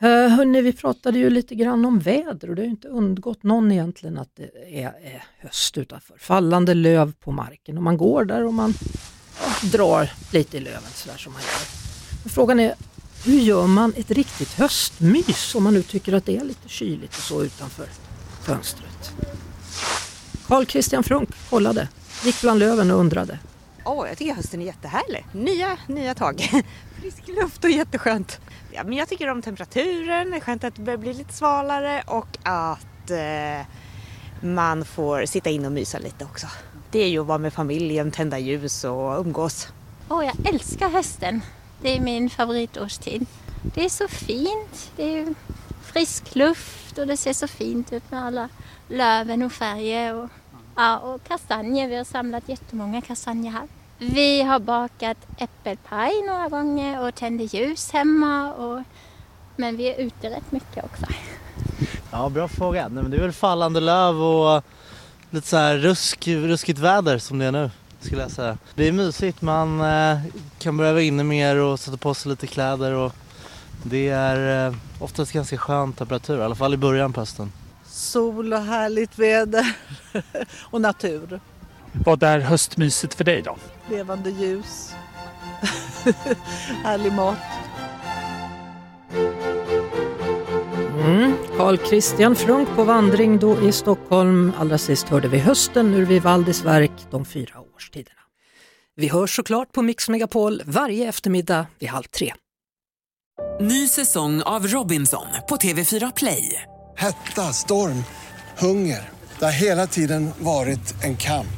Eh, hörni, vi pratade ju lite grann om väder och det har ju inte undgått någon egentligen att det är, är höst utanför. Fallande löv på marken och man går där och man ja, drar lite i löven sådär som man gör. Men frågan är, hur gör man ett riktigt höstmys om man nu tycker att det är lite kyligt och så utanför fönstret? Carl Christian Frunk kollade, gick bland löven och undrade. Jag tycker hösten är jättehärlig. Nya, nya tag. Frisk luft och jätteskönt. Ja, men jag tycker om temperaturen, det är skönt att det börjar bli lite svalare och att eh, man får sitta in och mysa lite också. Det är ju att vara med familjen, tända ljus och umgås. Åh, jag älskar hösten. Det är min favoritårstid. Det är så fint. Det är frisk luft och det ser så fint ut med alla löven och färger. Och, ja, och kastanjer. Vi har samlat jättemånga kastanjer här. Vi har bakat äppelpaj några gånger och tänder ljus hemma. Och, men vi är ute rätt mycket också. Ja, bra fråga. Nej, men det är väl fallande löv och lite så här rusk, ruskigt väder som det är nu skulle jag säga. Det är mysigt, man eh, kan börja vara inne mer och sätta på sig lite kläder och det är eh, oftast ganska skön temperatur, i alla fall i början på hösten. Sol och härligt väder och natur. Vad är höstmyset för dig då? Levande ljus, härlig mat. Mm. Carl Christian Frunk på vandring då i Stockholm. Allra sist hörde vi hösten ur Vivaldis verk De fyra årstiderna. Vi hörs såklart på Mix Megapol varje eftermiddag vid halv tre. Ny säsong av Robinson på TV4 Play. Hetta, storm, hunger. Det har hela tiden varit en kamp.